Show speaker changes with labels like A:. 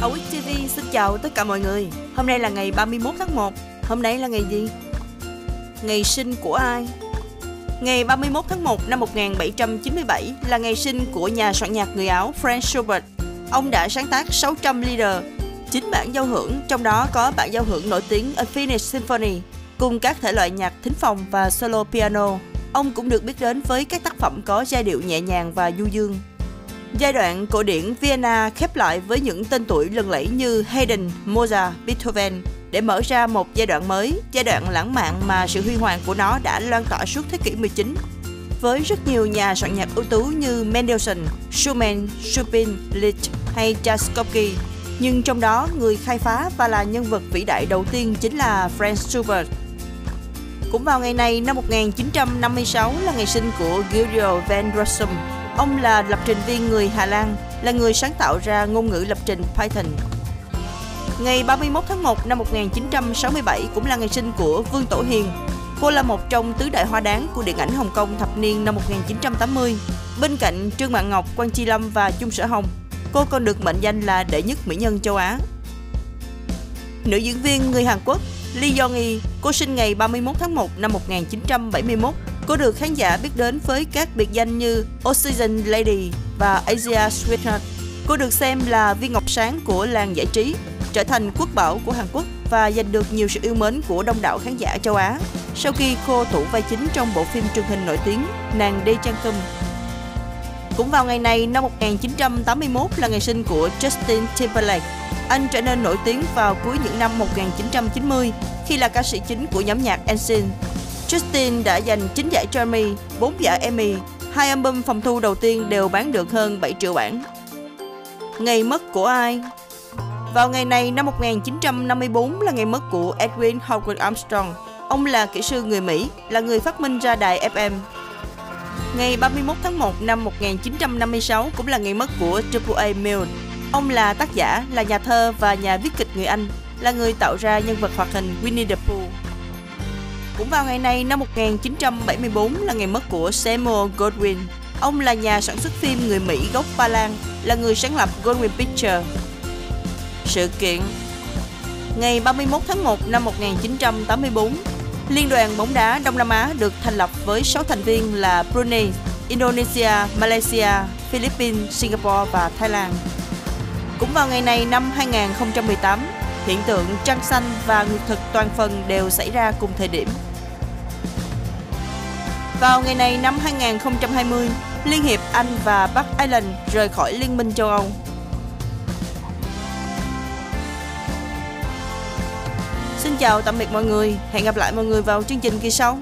A: Awit TV xin chào tất cả mọi người Hôm nay là ngày 31 tháng 1 Hôm nay là ngày gì? Ngày sinh của ai? Ngày 31 tháng 1 năm 1797 là ngày sinh của nhà soạn nhạc người Áo Franz Schubert. Ông đã sáng tác 600 lieder, 9 bản giao hưởng, trong đó có bản giao hưởng nổi tiếng Unfinished Symphony, cùng các thể loại nhạc thính phòng và solo piano. Ông cũng được biết đến với các tác phẩm có giai điệu nhẹ nhàng và du dương. Giai đoạn cổ điển Vienna khép lại với những tên tuổi lừng lẫy như Haydn, Mozart, Beethoven để mở ra một giai đoạn mới, giai đoạn lãng mạn mà sự huy hoàng của nó đã loan tỏa suốt thế kỷ 19. Với rất nhiều nhà soạn nhạc ưu tú như Mendelssohn, Schumann, Chopin, Liszt hay Tchaikovsky, nhưng trong đó người khai phá và là nhân vật vĩ đại đầu tiên chính là Franz Schubert. Cũng vào ngày này năm 1956 là ngày sinh của Guido van Rossum, Ông là lập trình viên người Hà Lan, là người sáng tạo ra ngôn ngữ lập trình Python. Ngày 31 tháng 1 năm 1967 cũng là ngày sinh của Vương Tổ Hiền. Cô là một trong tứ đại hoa đáng của điện ảnh Hồng Kông thập niên năm 1980. Bên cạnh Trương Mạn Ngọc, Quang Chi Lâm và Chung Sở Hồng, cô còn được mệnh danh là đệ nhất mỹ nhân châu Á. Nữ diễn viên người Hàn Quốc Lee Yong-hee, cô sinh ngày 31 tháng 1 năm 1971 Cô được khán giả biết đến với các biệt danh như Oxygen Lady và Asia Sweetheart. Cô được xem là viên ngọc sáng của làng giải trí, trở thành quốc bảo của Hàn Quốc và giành được nhiều sự yêu mến của đông đảo khán giả châu Á sau khi cô thủ vai chính trong bộ phim truyền hình nổi tiếng Nàng Đê Trang Cung. Cũng vào ngày này năm 1981 là ngày sinh của Justin Timberlake. Anh trở nên nổi tiếng vào cuối những năm 1990 khi là ca sĩ chính của nhóm nhạc NSYNC Justin đã giành 9 giải Grammy, 4 giải Emmy, hai album phòng thu đầu tiên đều bán được hơn 7 triệu bản. Ngày mất của ai? Vào ngày này năm 1954 là ngày mất của Edwin Howard Armstrong. Ông là kỹ sư người Mỹ, là người phát minh ra đài FM. Ngày 31 tháng 1 năm 1956 cũng là ngày mất của Triple A Milne. Ông là tác giả, là nhà thơ và nhà viết kịch người Anh, là người tạo ra nhân vật hoạt hình Winnie the Pooh. Cũng vào ngày này năm 1974 là ngày mất của Samuel Goldwyn. Ông là nhà sản xuất phim người Mỹ gốc Ba Lan, là người sáng lập Goldwyn Pictures. Sự kiện Ngày 31 tháng 1 năm 1984, Liên đoàn bóng đá Đông Nam Á được thành lập với 6 thành viên là Brunei, Indonesia, Malaysia, Philippines, Singapore và Thái Lan. Cũng vào ngày này năm 2018, hiện tượng trăng xanh và nguyệt thực toàn phần đều xảy ra cùng thời điểm. Vào ngày này năm 2020, Liên hiệp Anh và Bắc Ireland rời khỏi Liên minh châu Âu. Xin chào tạm biệt mọi người, hẹn gặp lại mọi người vào chương trình kỳ sau.